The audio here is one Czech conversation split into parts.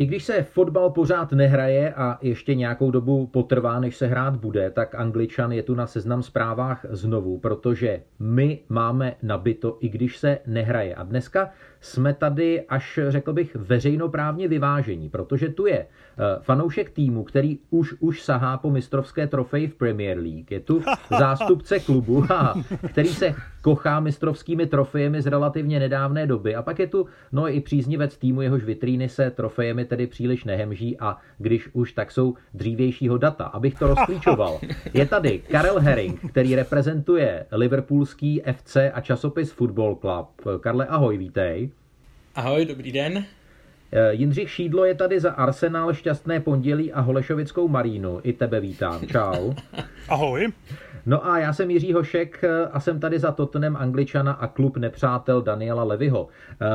I když se fotbal pořád nehraje a ještě nějakou dobu potrvá, než se hrát bude, tak Angličan je tu na seznam zprávách znovu, protože my máme nabito, i když se nehraje. A dneska jsme tady až, řekl bych, veřejnoprávně vyvážení, protože tu je eh, fanoušek týmu, který už už sahá po mistrovské trofeji v Premier League. Je tu zástupce klubu, který se kochá mistrovskými trofejemi z relativně nedávné doby. A pak je tu no i příznivec týmu, jehož vitríny se trofejemi tedy příliš nehemží a když už, tak jsou dřívějšího data. Abych to rozklíčoval. Je tady Karel Herring, který reprezentuje Liverpoolský FC a časopis Football Club. Karle, ahoj, vítej. Ahoj, dobrý den. Eh, Jindřich Šídlo je tady za Arsenal, Šťastné pondělí a Holešovickou Marínu. I tebe vítám. Čau. Ahoj. No a já jsem Jiří Hošek eh, a jsem tady za Tottenham Angličana a klub nepřátel Daniela Levyho. Eh,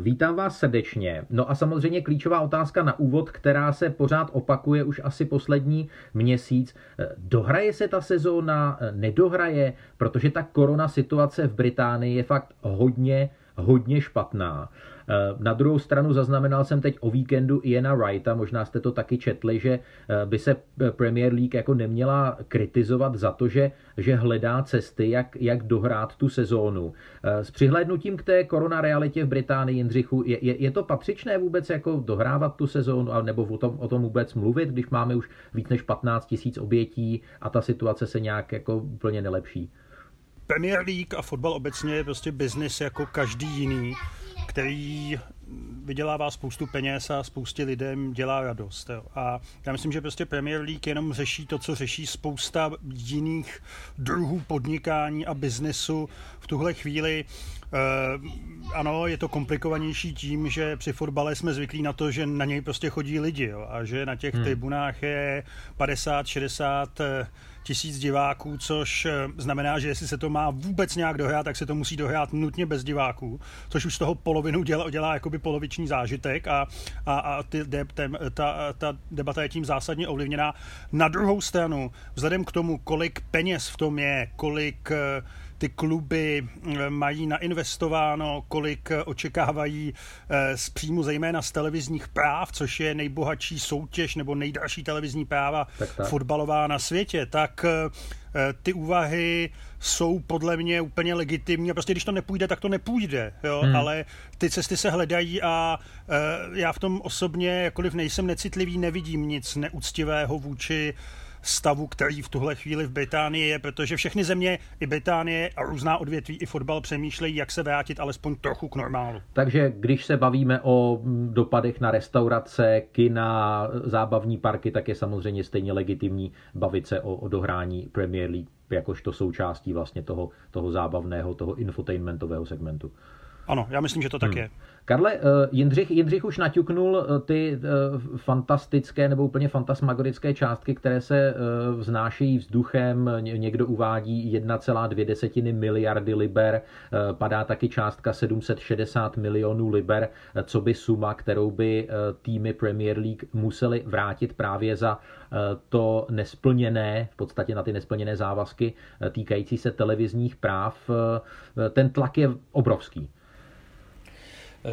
vítám vás srdečně. No a samozřejmě klíčová otázka na úvod, která se pořád opakuje už asi poslední měsíc. Dohraje se ta sezóna, nedohraje, protože ta korona situace v Británii je fakt hodně hodně špatná. Eh, na druhou stranu zaznamenal jsem teď o víkendu Iena Wrighta, možná jste to taky četli, že eh, by se Premier League jako neměla kritizovat za to, že, že hledá cesty, jak, jak dohrát tu sezónu. Eh, s přihlédnutím k té korona realitě v Británii, Jindřichu, je, je, je to patřičné vůbec jako dohrávat tu sezónu, nebo o tom, o tom vůbec mluvit, když máme už víc než 15 tisíc obětí a ta situace se nějak jako úplně nelepší? Premier League a fotbal obecně je prostě biznis jako každý jiný, který vydělává spoustu peněz a spoustě lidem dělá radost. Jo. A já myslím, že prostě Premier League jenom řeší to, co řeší spousta jiných druhů podnikání a biznesu v tuhle chvíli. Uh, ano, je to komplikovanější tím, že při fotbale jsme zvyklí na to, že na něj prostě chodí lidi jo, a že na těch hmm. tribunách je 50, 60 tisíc diváků, což eh, znamená, že jestli se to má vůbec nějak dohrát, tak se to musí dohrát nutně bez diváků, což už z toho polovinu dělá, dělá jakoby poloviční zážitek a, a, a ty, de, tem, ta, ta debata je tím zásadně ovlivněná. Na druhou stranu, vzhledem k tomu, kolik peněz v tom je, kolik uh, ty kluby eh, mají nainvestováno, kolik eh, očekávají eh, z příjmu zejména z televizních práv, což je nejbohatší soutěž nebo nejdražší televizní práva tak, tak. fotbalová na světě, tak ty úvahy jsou podle mě úplně legitimní a prostě když to nepůjde, tak to nepůjde, jo? Hmm. ale ty cesty se hledají a já v tom osobně, jakkoliv nejsem necitlivý, nevidím nic neúctivého vůči stavu, který v tuhle chvíli v Británii je, protože všechny země, i Británie a různá odvětví, i fotbal přemýšlejí, jak se vrátit alespoň trochu k normálu. Takže když se bavíme o dopadech na restaurace, kina, zábavní parky, tak je samozřejmě stejně legitimní bavit se o, o dohrání Premier League jakožto součástí vlastně toho, toho zábavného, toho infotainmentového segmentu. Ano, já myslím, že to tak hmm. je. Karle, eh, Jindřich, Jindřich už naťuknul eh, ty eh, fantastické nebo úplně fantasmagorické částky, které se vznášejí vzduchem. Někdo uvádí 1,2 miliardy liber, padá taky částka 760 milionů liber, co by suma, kterou by týmy Premier League museli vrátit právě za to nesplněné, v podstatě na ty nesplněné závazky týkající se televizních práv. Ten tlak je obrovský.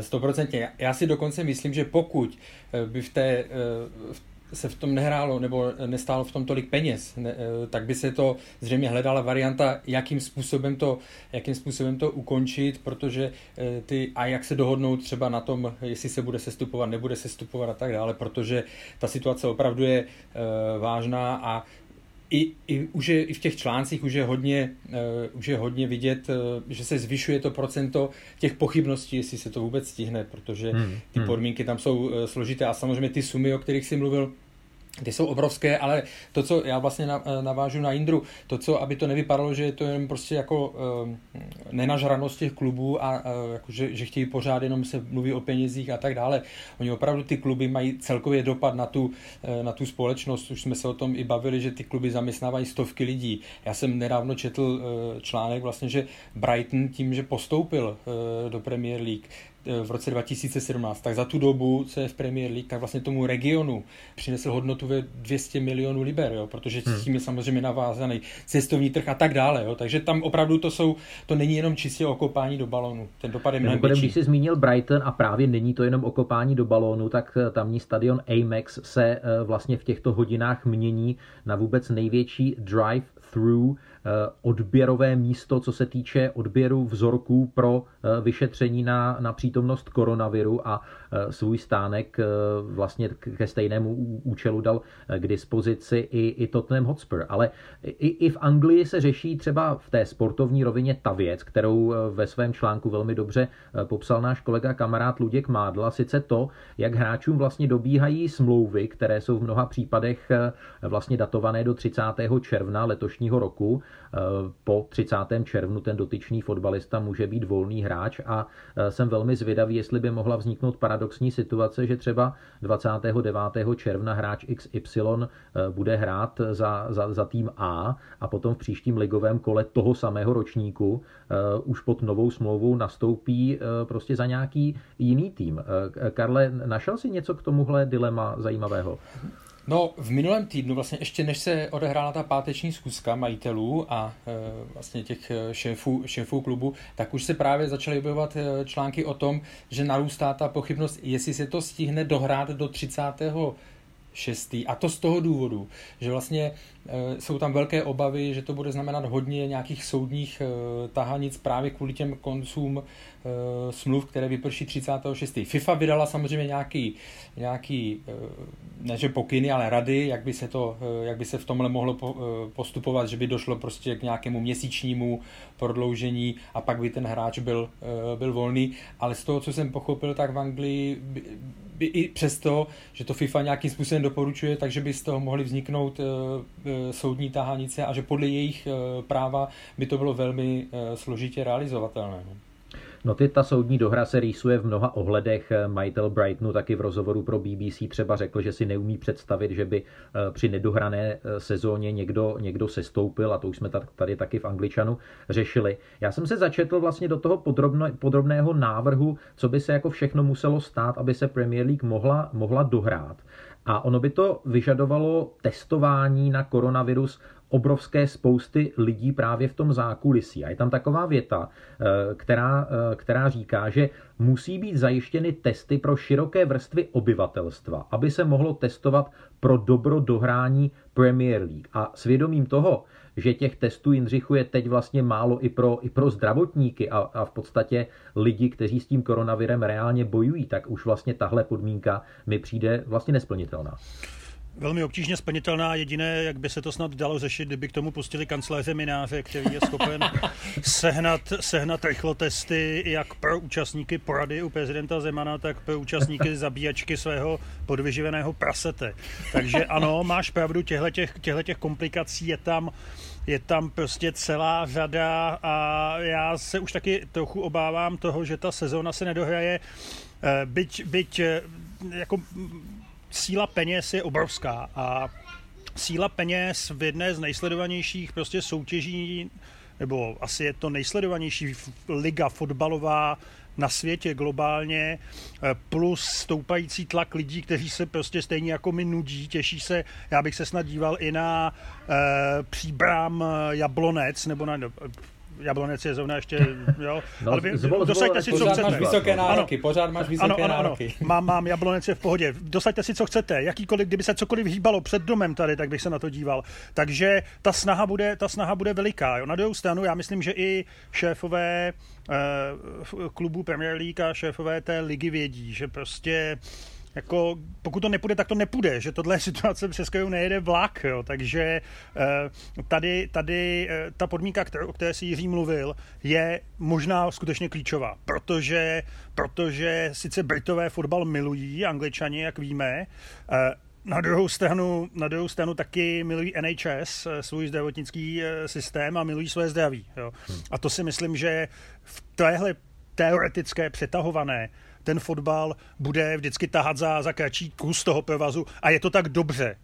Stoprocentně. Já si dokonce myslím, že pokud eh, by v té, eh, se v tom nehrálo nebo nestálo v tom tolik peněz, ne, eh, tak by se to zřejmě hledala varianta, jakým způsobem to, jakým způsobem to ukončit, protože ty a jak se dohodnou třeba na tom, jestli se bude sestupovat, nebude sestupovat a tak dále, protože ta situace opravdu je vážná a i, i, už je, i v těch článcích už je hodně, uh, už je hodně vidět, uh, že se zvyšuje to procento těch pochybností, jestli se to vůbec stihne, protože hmm, ty hmm. podmínky tam jsou uh, složité a samozřejmě ty sumy, o kterých jsi mluvil, ty jsou obrovské, ale to, co já vlastně navážu na Indru, to, co, aby to nevypadalo, že je to jen prostě jako uh, nenažranost těch klubů a uh, jako, že, že chtějí pořád jenom se mluví o penězích a tak dále. Oni opravdu ty kluby mají celkově dopad na tu, uh, na tu společnost. Už jsme se o tom i bavili, že ty kluby zaměstnávají stovky lidí. Já jsem nedávno četl uh, článek vlastně, že Brighton tím, že postoupil uh, do Premier League, Eh, v roce 2017, tak za tu dobu, co je v Premier League, tak vlastně tomu regionu přinesl hodnotu ve 200 milionů liber, jo, protože hmm. s tím je samozřejmě navázaný cestovní trh a tak dále. Jo, takže tam opravdu to jsou, to není jenom čistě okopání do balónu. Ten dopad je mnohem Když jsi zmínil Brighton a právě není to jenom okopání do balónu, tak eh, tamní stadion Amex se eh, vlastně v těchto hodinách mění na vůbec největší drive-through Eh, odběrové místo, co se týče odběru vzorků pro eh, vyšetření na, na přítomnost koronaviru a eh, svůj stánek vlastně ke stejnému účelu dal k dispozici i, i Tottenham Hotspur. Ale i, i v Anglii se řeší třeba v té sportovní rovině ta věc, kterou ve svém článku velmi dobře popsal náš kolega kamarád Luděk Mádla, sice to, jak hráčům vlastně dobíhají smlouvy, které jsou v mnoha případech vlastně datované do 30. června letošního roku, Eh, po 30. červnu ten dotyčný fotbalista může být volný hráč a eh, jsem velmi zvědavý, jestli by mohla vzniknout paradoxní situace, že třeba 29. června hráč XY eh, bude hrát za, za, za tým A a potom v příštím ligovém kole toho samého ročníku už pod novou smlouvou nastoupí prostě za nějaký jiný tým. Karle, našel si něco k tomuhle dilema zajímavého? No, v minulém týdnu, vlastně ještě než se odehrála ta páteční zkuska majitelů a e, vlastně těch e, šéfů, šéfů klubu, tak už se právě začaly objevovat e, články o tom, že narůstá ta pochybnost, jestli se to stihne dohrát do 30 šestý. A to z toho důvodu, že vlastně jsou tam velké obavy, že to bude znamenat hodně nějakých soudních e, tahanic právě kvůli těm koncům e, smluv, které vyprší 36. FIFA vydala samozřejmě nějaký, nějaký ne že pokyny, ale rady, jak by se, to, jak by se v tomhle mohlo postupovat, že by došlo prostě k nějakému měsíčnímu prodloužení a pak by ten hráč byl, byl volný. Ale z toho, co jsem pochopil, tak v Anglii by i přesto, že to FIFA nějakým způsobem doporučuje, takže by z toho mohly vzniknout soudní tahanice a že podle jejich uh, práva by to bylo velmi uh, složitě realizovatelné. No. No ty, ta soudní dohra se rýsuje v mnoha ohledech. Majitel Brightonu taky v rozhovoru pro BBC třeba řekl, že si neumí představit, že by eh, při nedohrané eh, sezóně někdo, někdo sestoupil, a to už jsme tady taky v Angličanu řešili. Já jsem se začetl vlastně do toho podrobno, podrobného návrhu, co by se jako všechno muselo stát, aby se Premier League mohla, mohla dohrát. A ono by to vyžadovalo testování na koronavirus obrovské spousty lidí právě v tom zákulisí. A je tam taková věta, eh, která, eh, která říká, že musí být zajištěny testy pro široké vrstvy obyvatelstva, aby se mohlo testovat pro dobro dohrání Premier League. A svědomím toho, že těch testů Jindřichu je teď vlastně málo i pro, i pro zdravotníky a, a v podstatě lidi, kteří s tím koronavirem reálně bojují, tak už vlastně tahle podmínka mi přijde vlastně nesplnitelná. Velmi obtížně splnitelná. Jediné, jak by se to snad dalo řešit, kdyby k tomu pustili kancléře Mináře, který je schopen sehnat, sehnat rychlotesty jak pro účastníky porady u prezidenta Zemana, tak pro účastníky zabíjačky svého podvyživeného prasete. Takže ano, máš pravdu, těchto těch komplikací je tam je tam prostě celá řada a já se už taky trochu obávám toho, že ta sezóna se nedohraje, eh, byť, byť eh, jako síla peněz je obrovská a síla peněz v jedné z nejsledovanějších prostě soutěží, nebo asi je to nejsledovanější liga fotbalová na světě globálně, eh, plus stoupající tlak lidí, kteří se prostě stejně jako my nudí, těší se, já bych se snad díval i na e, příbram Jablonec, nebo na Jablonec je zrovna ještě, jo. No, ale vy, zvol, dosaďte si, co chcete. Máš vysoké nároky, ano, pořád máš vysoké ano, ano, nároky. Ano. Mám, mám Jablonec je v pohodě. Dosaďte si, co chcete. Jakýkoliv, kdyby se cokoliv hýbalo před domem tady, tak bych se na to díval. Takže ta snaha bude, ta snaha bude veliká. Jo. Na druhou stranu, já myslím, že i šéfové eh, klubu Premier League a šéfové té ligy vědí, že prostě jako, pokud to nepůjde, tak to nepůjde, že tohle je situace, přes kterou nejede vlak, jo. takže eh, tady, tady eh, ta podmínka, kterou, o které si Jiří mluvil, je možná skutečně klíčová, protože, protože sice Britové fotbal milují, Angličani, jak víme, eh, na druhou, stranu, na druhou stranu taky milují NHS, svůj zdravotnický systém a milují své zdraví. Jo. Hmm. A to si myslím, že v téhle teoretické přetahované ten fotbal bude vždycky tahat za, za kratší kus toho provazu a je to tak dobře.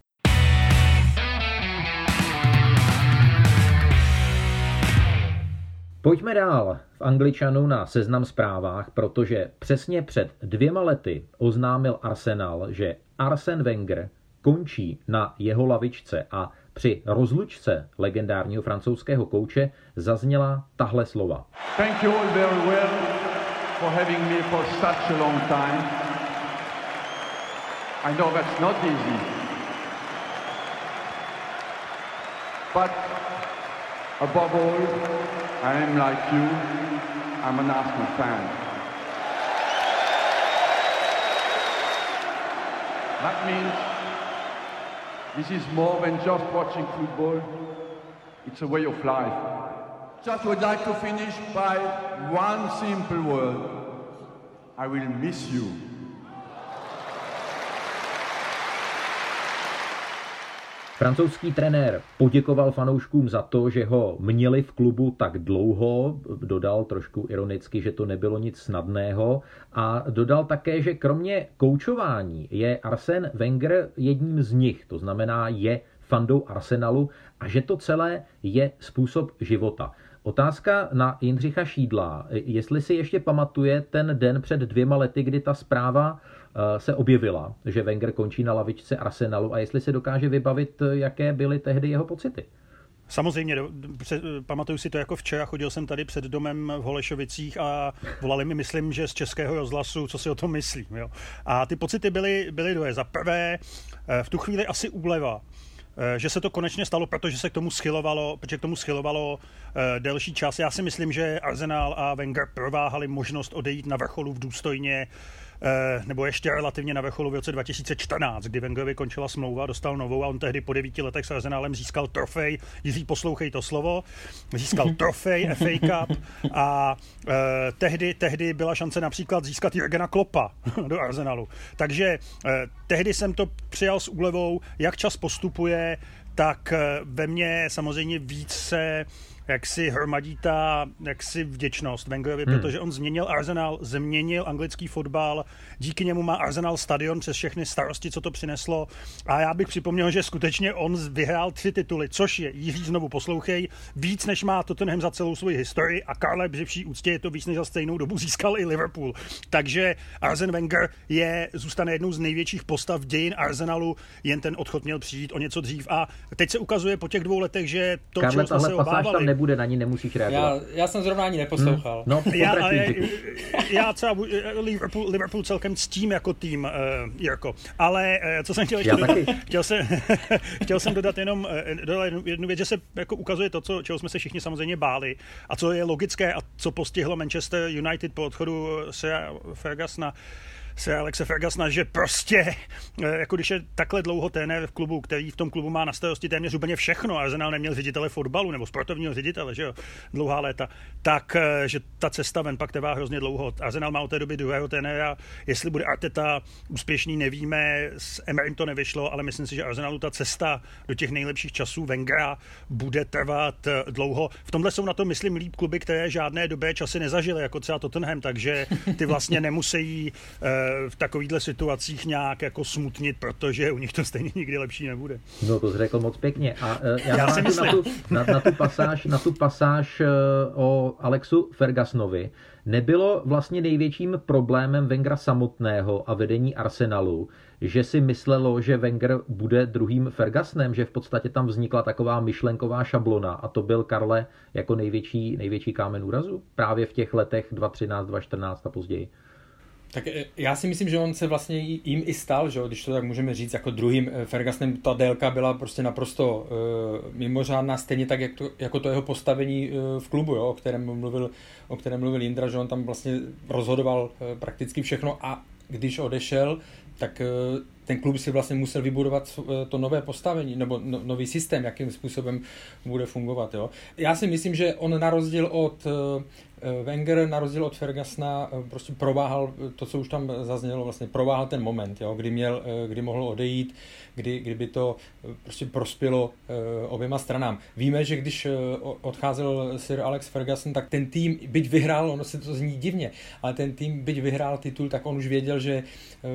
Pojďme dál v Angličanu na seznam zprávách, protože přesně před dvěma lety oznámil Arsenal, že Arsen Wenger končí na jeho lavičce a při rozlučce legendárního francouzského kouče zazněla tahle slova. Thank you all very well for having me for such a long time. I know that's not easy. But above all, I am like you, I'm an Arsenal fan. That means This is more than just watching football. It's a way of life. Just would like to finish by one simple word. I will miss you. Francouzský trenér poděkoval fanouškům za to, že ho měli v klubu tak dlouho, dodal trošku ironicky, že to nebylo nic snadného a dodal také, že kromě koučování je Arsen Wenger jedním z nich, to znamená je fandou Arsenalu a že to celé je způsob života. Otázka na Jindřicha Šídla. Jestli si ještě pamatuje ten den před dvěma lety, kdy ta zpráva Eh, se objevila, že Wenger končí na lavičce Arsenalu a jestli se dokáže vybavit, eh, jaké byly tehdy jeho pocity. Samozřejmě, pamatuju si to jako včera, chodil jsem tady před domem v Holešovicích a volali mi, myslím, že z českého rozhlasu, co si o tom myslím. Jo. A ty pocity byly, byly dvoje. Za prvé, eh, v tu chvíli asi úleva, že se to konečně stalo, protože se k tomu schylovalo, protože k tomu schylovalo delší čas. Já si myslím, že Arsenal a Wenger prováhali možnost odejít na vrcholu v důstojně Eh, nebo ještě relativně na vrcholu v roce 2014, kdy Wengerovi končila smlouva, dostal novou a on tehdy po devíti letech s Arsenálem získal trofej. Jiří, poslouchej to slovo. Získal trofej FA Cup a eh, tehdy, tehdy byla šance například získat Jurgena Klopa do Arsenalu. Takže eh, tehdy jsem to přijal s úlevou, jak čas postupuje, tak ve mně samozřejmě víc se jak si hromadí ta jaksi vděčnost Wengerovi, hmm. protože on změnil Arsenal, změnil anglický fotbal, díky němu má Arsenal stadion přes všechny starosti, co to přineslo. A já bych připomněl, že skutečně on vyhrál tři tituly, což je, Jiří znovu poslouchej, víc než má Tottenham za celou svou historii a Karle při vší úctě je to víc než za stejnou dobu získal i Liverpool. Takže Arsen Wenger je, zůstane jednou z největších postav dějin Arsenalu, jen ten odchod měl přijít o něco dřív. A teď se ukazuje po těch dvou letech, že to, Karle, čeho jsme se obávali, nebude, na ní nemusíš reagovat. Já, já jsem zrovna ani neposlouchal. Hmm. No, já, já, já třeba Liverpool, Liverpool celkem ctím jako tým, uh, Jirko. Ale uh, co jsem chtěl ještě dodat, chtěl jsem, chtěl jsem dodat jenom uh, dodat jednu věc, že se jako ukazuje to, co, čeho jsme se všichni samozřejmě báli a co je logické a co postihlo Manchester United po odchodu Sir Fergusona, se Alexe Fergusona, že prostě, eh, jako když je takhle dlouho trenér v klubu, který v tom klubu má na starosti téměř úplně všechno, Arsenal neměl ředitele fotbalu nebo sportovního ředitele, že jo, dlouhá léta, tak, eh, že ta cesta ven pak trvá hrozně dlouho. Arsenal má od té doby druhého trenéra, jestli bude Arteta úspěšný, nevíme, s Emerym to nevyšlo, ale myslím si, že Arsenalu ta cesta do těch nejlepších časů Wengera bude trvat eh, dlouho. V tomhle jsou na to, myslím, líp kluby, které žádné dobé časy nezažily, jako třeba Tottenham, takže ty vlastně nemusí v takovýchhle situacích nějak jako smutnit, protože u nich to stejně nikdy lepší nebude. No to jsi řekl moc pěkně. A uh, já, já si myslím. Na tu, na, na, tu pasáž, na tu pasáž uh, o Alexu Fergusonovi nebylo vlastně největším problémem Wengra samotného a vedení Arsenalu, že si myslelo, že Wenger bude druhým Fergusonem, že v podstatě tam vznikla taková myšlenková šablona a to byl Karle jako největší, největší kámen úrazu právě v těch letech 2013, 2014 a později. Tak eh, já si myslím, že on se vlastně jim i stal, že když to tak můžeme říct, jako druhým eh, Fergusonem ta délka byla prostě naprosto uh, mimořádná, stejně tak jak to, jako to jeho postavení uh, v klubu, jo, o kterém mluvil, o kterém mluvil Jindra, že on tam vlastně rozhodoval uh, prakticky všechno a když odešel, tak ten klub si vlastně musel vybudovat to nové postavení nebo no, nový systém, jakým způsobem bude fungovat. Jo. Já si myslím, že on na rozdíl od Wenger na rozdíl od Fergusona eh, prostě prováhal to, co už tam zaznělo, vlastně prováhal ten moment, jo, kdy, měl, eh, kdy mohl odejít, kdy, kdyby to prostě prospělo oběma stranám. Víme, že když odcházel Sir Alex Ferguson, tak ten tým, byť vyhrál, ono se to zní divně, ale ten tým, byť vyhrál titul, tak on už věděl, že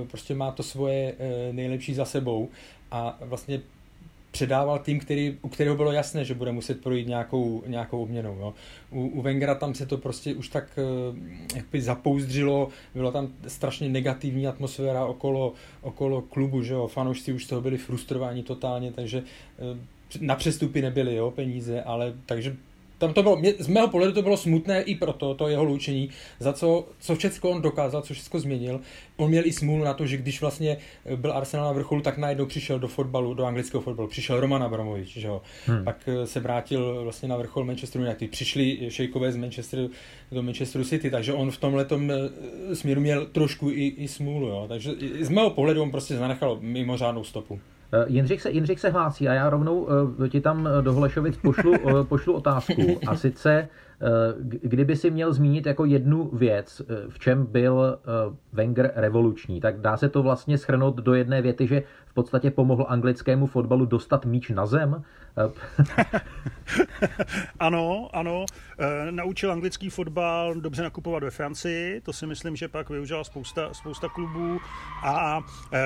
prostě má to svoje nejlepší za sebou a vlastně předával tým, který, u kterého bylo jasné, že bude muset projít nějakou, nějakou obměnou. Jo. U, u Wengera tam se to prostě už tak jakby zapouzdřilo, bylo tam strašně negativní atmosféra okolo, okolo klubu, že jo. fanoušci už z toho byli frustrováni totálně, takže na přestupy nebyly jo, peníze, ale takže tam to bylo, mě, z mého pohledu to bylo smutné i proto, to jeho loučení, za co, co všechno on dokázal, co všechno změnil. On měl i smůlu na to, že když vlastně byl Arsenal na vrcholu, tak najednou přišel do fotbalu, do anglického fotbalu, přišel Roman Abramovič, že jo. Hmm. Pak eh, se vrátil vlastně na vrchol Manchester United, přišli šejkové z Manchesteru do Manchesteru City, takže on v tomhle eh, směru měl trošku i, i smůlu, jo. Takže z mého pohledu on prostě zanechal mimořádnou stopu. Eh, Jindřich se, Jindřich se hlásí a já rovnou uh, ti tam eh, do Holešovic pošlu, pošlu otázku. A sice, kdyby si měl zmínit jako jednu věc, v čem byl uh, Wenger revoluční, tak dá se to vlastně schrnout do jedné věty, že v podstatě pomohl anglickému fotbalu dostat míč na zem? ano, ano. Naučil anglický fotbal dobře nakupovat ve Francii, to si myslím, že pak využila spousta, spousta klubů a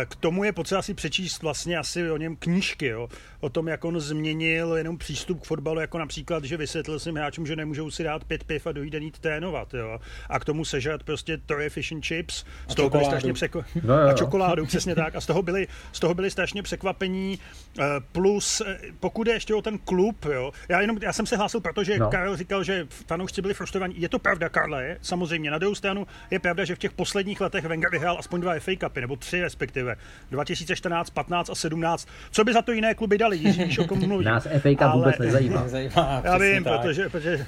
k tomu je potřeba si přečíst vlastně asi o něm knížky, jo. o tom, jak on změnil jenom přístup k fotbalu, jako například, že vysvětlil svým hráčům, že nemůžou si dát pět piv a dojít jít trénovat. Jo. A k tomu sežrat prostě Torre Fish and Chips, z toho byli strašně překva... no, a čokoládu, přesně tak. A z toho byli, z toho byli strašně překvapení. E, plus, pokud je ještě o ten klub, jo. Já, jenom, já jsem se hlásil, protože no. Karel říkal, že fanoušci byli frustrovaní. Je to pravda, Karle, samozřejmě. Na druhou stranu je pravda, že v těch posledních letech Wenger vyhrál aspoň dva FA Cupy, nebo tři respektive. 2014, 15 a 17. Co by za to jiné kluby dali? Jiří, o komu mluví. Nás FA Cup Ale... vůbec nezajímá. nezajímá já vím, protože, protože,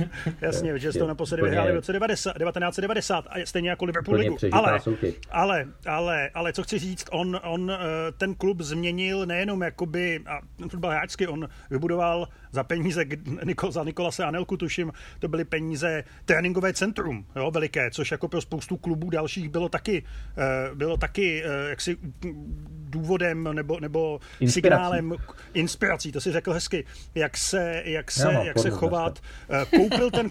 jasně, že jste to naposledy vyhráli v roce 1990 a stejně jako Liverpool ligu. Ale, ale, ale, ale, co chci říct, on, on eh, ten klub změnil nejenom jakoby, a fotbal hráčsky, on vybudoval za peníze Nikol, za Nikolase Anelku, tuším, to byly peníze tréninkové centrum, jo, veliké, což jako pro spoustu klubů dalších bylo taky, eh, bylo taky eh, jaksi důvodem nebo, nebo inspirací. signálem inspirací, to si řekl hezky, jak se, jak se, no, jak se chovat. Koupil ten,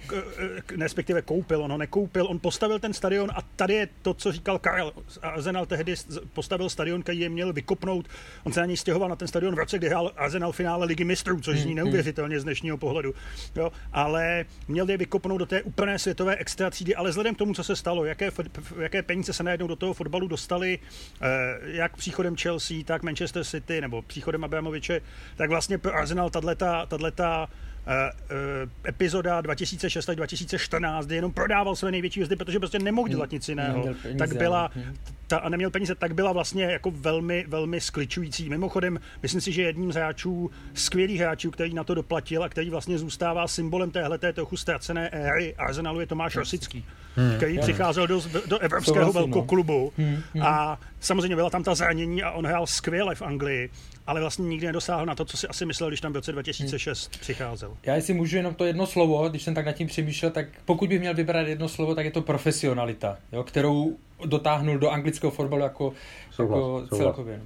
respektive koupil, on ho nekoupil, on postavil ten stadion a tady je to, co říkal Karel. Arsenal tehdy postavil stadion, který je měl vykopnout. On se na něj stěhoval na ten stadion v roce, kdy hrál Arsenal finále ligy mistrů, což zní hmm, hmm. neuvěřitelně z dnešního pohledu. Jo, ale měl je vykopnout do té úplné světové extra třídy, ale vzhledem k tomu, co se stalo, jaké, jaké peníze se najednou do toho fotbalu dostali, eh, jak příchodem Chelsea, tak Manchester City, nebo příchodem Abramoviče, tak vlastně pro Arsenal tato Eh, eh, epizoda 2006 až 2014, kdy jenom prodával své největší hvězdy, protože prostě nemohl dělat nic jiného, tak byla, ta, a neměl peníze, tak byla vlastně jako velmi, velmi skličující. Mimochodem, myslím si, že jedním z hráčů, skvělých hráčů, který na to doplatil a který vlastně zůstává symbolem téhle trochu ztracené éry Arsenalu, je Tomáš Rosický, hmm, který přicházel do, do evropského no. velkoklubu hmm, hmm. a samozřejmě byla tam ta zranění a on hrál skvěle v Anglii ale vlastně nikdy nedosáhl na to, co si asi myslel, když tam v roce 2006 hmm. přicházel. Já si můžu jenom to jedno slovo, když jsem tak nad tím přemýšlel, tak pokud bych měl vybrat jedno slovo, tak je to profesionalita, jo, kterou dotáhnul do anglického fotbalu jako, souhlas, jako souhlas. celkově. No.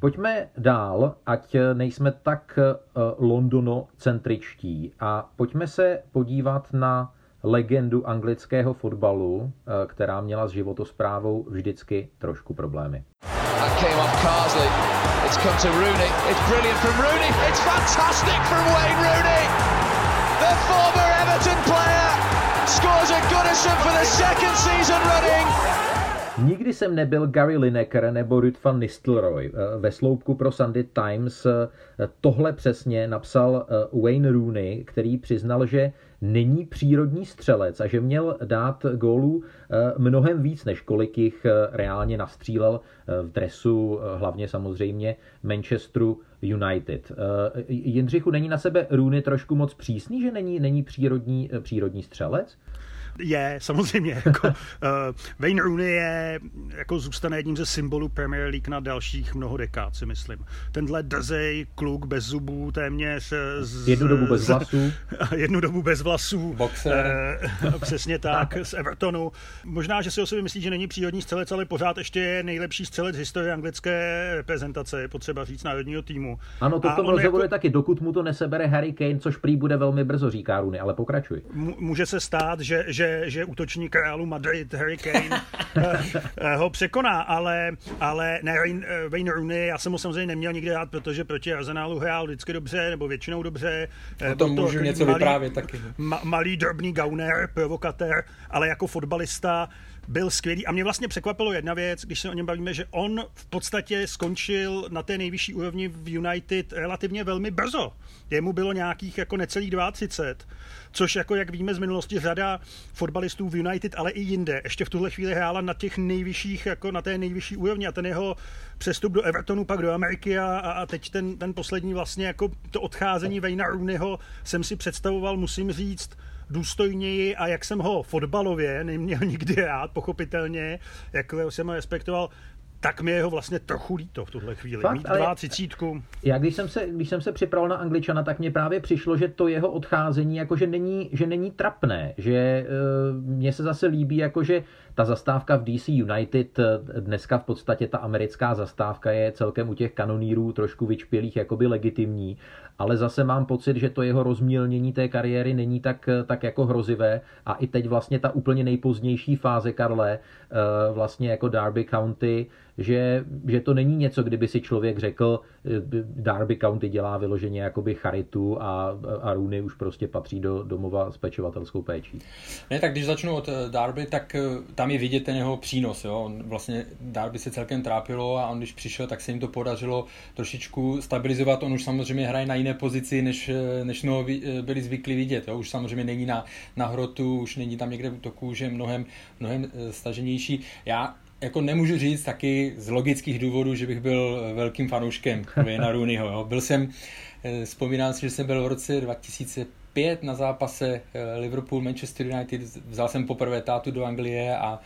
Pojďme dál, ať nejsme tak uh, londonocentričtí a pojďme se podívat na legendu anglického fotbalu, eh, která měla s životosprávou vždycky trošku problémy. Nikdy jsem nebyl Gary Lineker nebo Ruud van Nistelrooy. Eh, ve sloupku pro Sunday Times eh, tohle přesně napsal Wayne Rooney, který přiznal, že není přírodní střelec a že měl dát gólů eh, mnohem víc, než kolik jich eh, reálně nastřílel eh, v dresu, hlavně samozřejmě Manchesteru United. Jindřichu, není na sebe Rooney trošku moc přísný, že není, není přírodní, přírodní střelec? Je, samozřejmě. Jako, uh, Wayne Rooney je, jako zůstane jedním ze symbolů Premier League na dalších mnoho dekád, si myslím. Tenhle drzej kluk bez zubů, téměř... Z, jednu dobu bez vlasů. jednu dobu bez vlasů. Boxer. Uh, přesně tak, z Evertonu. Možná, že si o sobě myslí, že není přírodní střelec, ale pořád ještě je nejlepší střelec historie anglické reprezentace, je potřeba říct národního týmu. Ano, to v tom rozhovoru jako... taky, dokud mu to nesebere Harry Kane, což prý bude velmi brzo, říká Rooney, ale pokračuj. Může se stát, že, že že, že útočník Realu Madrid Harry Kane ho překoná, ale, ale ne, Wayne Rooney, já jsem ho samozřejmě neměl nikdy rád, protože proti Arsenalu hrál vždycky dobře, nebo většinou dobře. O tom můžu něco malý, vyprávět taky. Ma, malý drobný gauner, provokatér, ale jako fotbalista byl skvělý. A mě vlastně překvapilo jedna věc, když se o něm bavíme, že on v podstatě skončil na té nejvyšší úrovni v United relativně velmi brzo. Jemu bylo nějakých jako necelých 32, což jako jak víme z minulosti řada fotbalistů v United, ale i jinde, ještě v tuhle chvíli hrála na těch nejvyšších, jako na té nejvyšší úrovni a ten jeho přestup do Evertonu, pak do Ameriky a, a teď ten, ten poslední vlastně jako to odcházení Vejna Rooneyho jsem si představoval, musím říct, důstojněji a jak jsem ho fotbalově neměl nikdy rád, pochopitelně, jak jsem ho respektoval, tak mi je ho vlastně trochu líto v tuhle chvíli. Fakt, Mít dva třicítku. Já když jsem, se, když jsem se připravil na Angličana, tak mě právě přišlo, že to jeho odcházení jakože není, že není trapné, že uh, mně se zase líbí, jakože ta zastávka v DC United, eh, dneska v podstatě ta americká zastávka je celkem u těch kanonírů trošku vyčpělých jakoby legitimní, ale zase mám pocit, že to jeho rozmělnění té kariéry není tak, eh, tak jako hrozivé a i teď vlastně ta úplně nejpozdější fáze Karle, vlastně jako Derby County, že, že to není něco, kdyby si člověk řekl, eh, Darby County dělá vyloženě jakoby charitu a, a Rooney už prostě patří do domova s pečovatelskou péčí. Ne, tak když začnu od eh, Darby, tak eh, tam je vidět ten jeho přínos. Jo? On vlastně Darby se celkem trápilo a on když přišel, tak se jim to podařilo trošičku stabilizovat. On už samozřejmě hraje na jiné pozici, než, než jsme ho byli zvyklí vidět. Jo? Už samozřejmě není na, na hrotu, už není tam někde v útoku, že mnohem, mnohem staženější. Já jako nemůžu říct taky z logických důvodů, že bych byl velkým fanouškem Wayna Rooneyho. Jo. Byl jsem, eh, vzpomínám si, že jsem byl v roce 2005 na zápase eh, Liverpool-Manchester United, vzal jsem poprvé tátu do Anglie a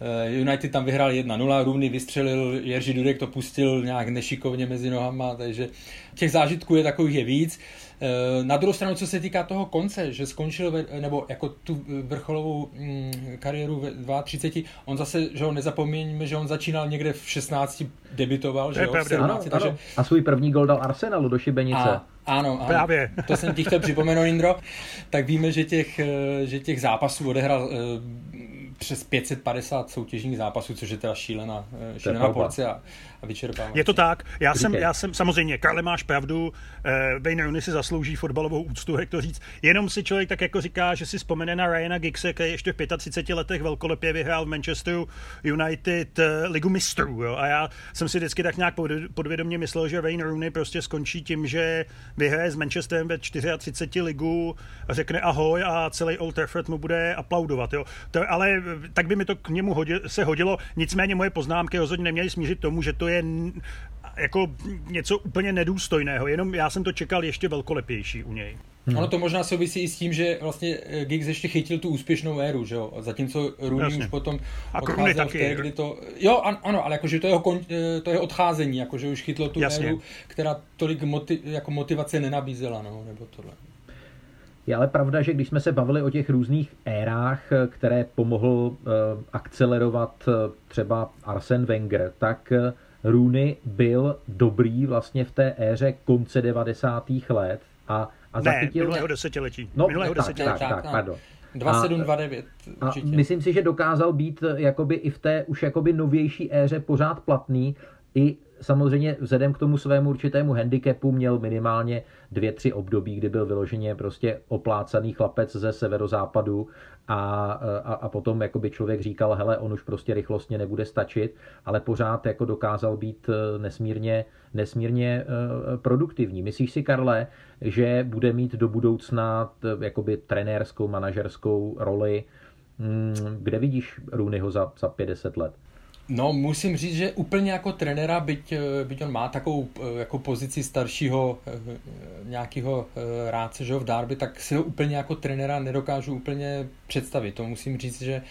eh, United tam vyhrál 1-0, Rooney vystřelil, Jerzy Dudek to pustil nějak nešikovně mezi nohama, takže těch zážitků je takových je víc. Eh, na druhou stranu, co se týká toho konce, že skončil, ve, nebo jako tu vrcholovou mm, kariéru ve 32, on zase, že ho nezapomeňme, že on začínal někde v 16, debitoval, že jo, v 17, ano, takže... ano. A svůj první gol dal Arsenalu do Šibenice. A, ano, ano, Právě. to jsem ti chtěl připomenout, Indro. Tak víme, že těch, eh, že těch zápasů odehrál eh, přes 550 soutěžních zápasů, což je teda šílená, eh, šílená porce a, a vyčerpává. Je to tak. Já jsem, já jsem samozřejmě, Karle, máš pravdu, eh, Wayne Rooney si zaslouží fotbalovou úctu, jak to říct. Jenom si člověk tak jako říká, že si vzpomene na Ryana Giggse, který ještě v 35 letech velkolepě vyhrál v Manchesteru United eh, ligu mistrů. Jo? A já jsem si vždycky tak nějak podvědomě myslel, že Wayne Rooney prostě skončí tím, že vyhraje s Manchesterem ve 34 ligu a řekne ahoj a celý Old Trafford mu bude aplaudovat. Jo? To, ale tak by mi to k němu hodil, se hodilo. Nicméně moje poznámky rozhodně neměly smířit tomu, že to je jako něco úplně nedůstojného, jenom já jsem to čekal ještě velkolepější u něj. Hmm. Ono to možná souvisí i s tím, že vlastně eh, Giggs ještě chytil tu úspěšnou éru, že jo? Zatímco Rooney už potom a odcházel v té, kdy to... Jo, an, ano, ale jakože to jeho, kon, eh, to jeho odcházení, jakože už chytlo tu Jasně. éru, která tolik moti, jako motivace nenabízela, no, nebo tohle. Je ale pravda, že když jsme se bavili o těch různých érách, které pomohl eh, akcelerovat eh, třeba Arsen Wenger, tak eh, Rooney byl dobrý vlastně v té éře konce 90. let a, a ne, zachytil... minulého desetiletí. No, minulého tak, desetiletí. Tak, tak, tak, pardon. 2729 a, a myslím si, že dokázal být jakoby i v té už jakoby novější éře pořád platný i samozřejmě vzhledem k tomu svému určitému handicapu měl minimálně dvě, tři období, kdy byl vyloženě prostě oplácaný chlapec ze severozápadu a, a, a potom jakoby člověk říkal, hele, on už prostě rychlostně nebude stačit, ale pořád jako dokázal být eh, nesmírně, nesmírně eh, produktivní. Myslíš si, Karle, že bude mít do budoucna jakoby trenérskou, manažerskou roli, hmm, kde vidíš Rooneyho za, za 50 let? No, musím říct, že úplně jako trenéra, byť, eh, byť on má takovou eh, jako pozici staršího eh, nějakého rádce, že ho v Darby, tak si ho úplně jako trenéra nedokážu úplně představit. To musím říct, že,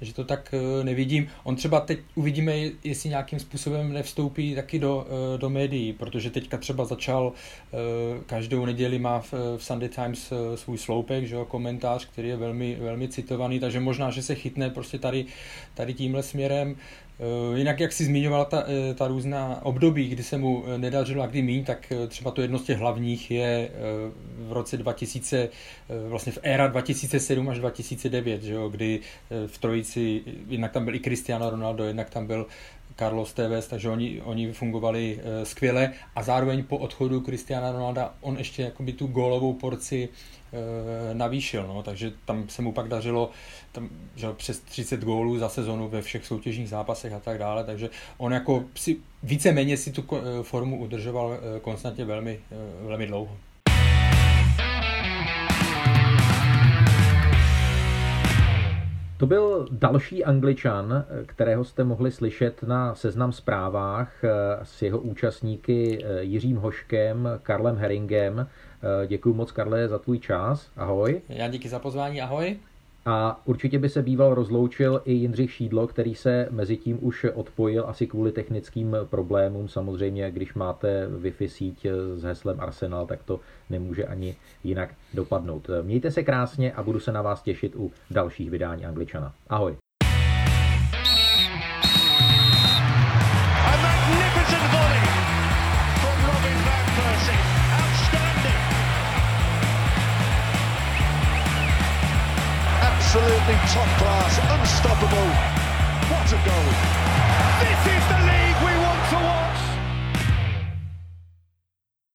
že to tak nevidím. On třeba teď uvidíme, jestli nějakým způsobem nevstoupí taky do, do médií, protože teďka třeba začal, každou neděli má v, Sunday Times svůj sloupek, že jo, komentář, který je velmi, velmi citovaný, takže možná, že se chytne prostě tady, tady tímhle směrem. Eh, jinak, jak si zmiňovala ta, eh, ta různá období, kdy se mu eh, nedařilo a kdy míň, tak třeba to jedno z těch hlavních je v roce 2000, vlastně v éra 2007 až 2009, že jo, kdy v trojici, jednak tam byl i Cristiano Ronaldo, jednak tam byl Carlos Tevez, takže oni, oni fungovali skvěle. A zároveň po odchodu Cristiana Ronalda on ještě jakoby tu gólovou porci Eh, navýšil, no, takže tam se mu pak dařilo tam, že přes 30 gólů za sezonu ve všech soutěžních zápasech a tak dále, takže on jako si víceméně si tu eh, formu udržoval eh, konstantně velmi, velmi dlouho. To byl další angličan, kterého jste mohli slyšet na seznam zprávách s jeho účastníky Jiřím Hoškem, Karlem Heringem. Děkuji moc, Karle, za tvůj čas. Ahoj. Já díky za pozvání, ahoj. A určitě by se býval rozloučil i Jindřich Šídlo, který se mezi tím už odpojil asi kvůli technickým problémům. Samozřejmě, když máte Wi-Fi síť s heslem Arsenal, tak to nemůže ani jinak dopadnout. Mějte se krásně a budu se na vás těšit u dalších vydání Angličana. Ahoj.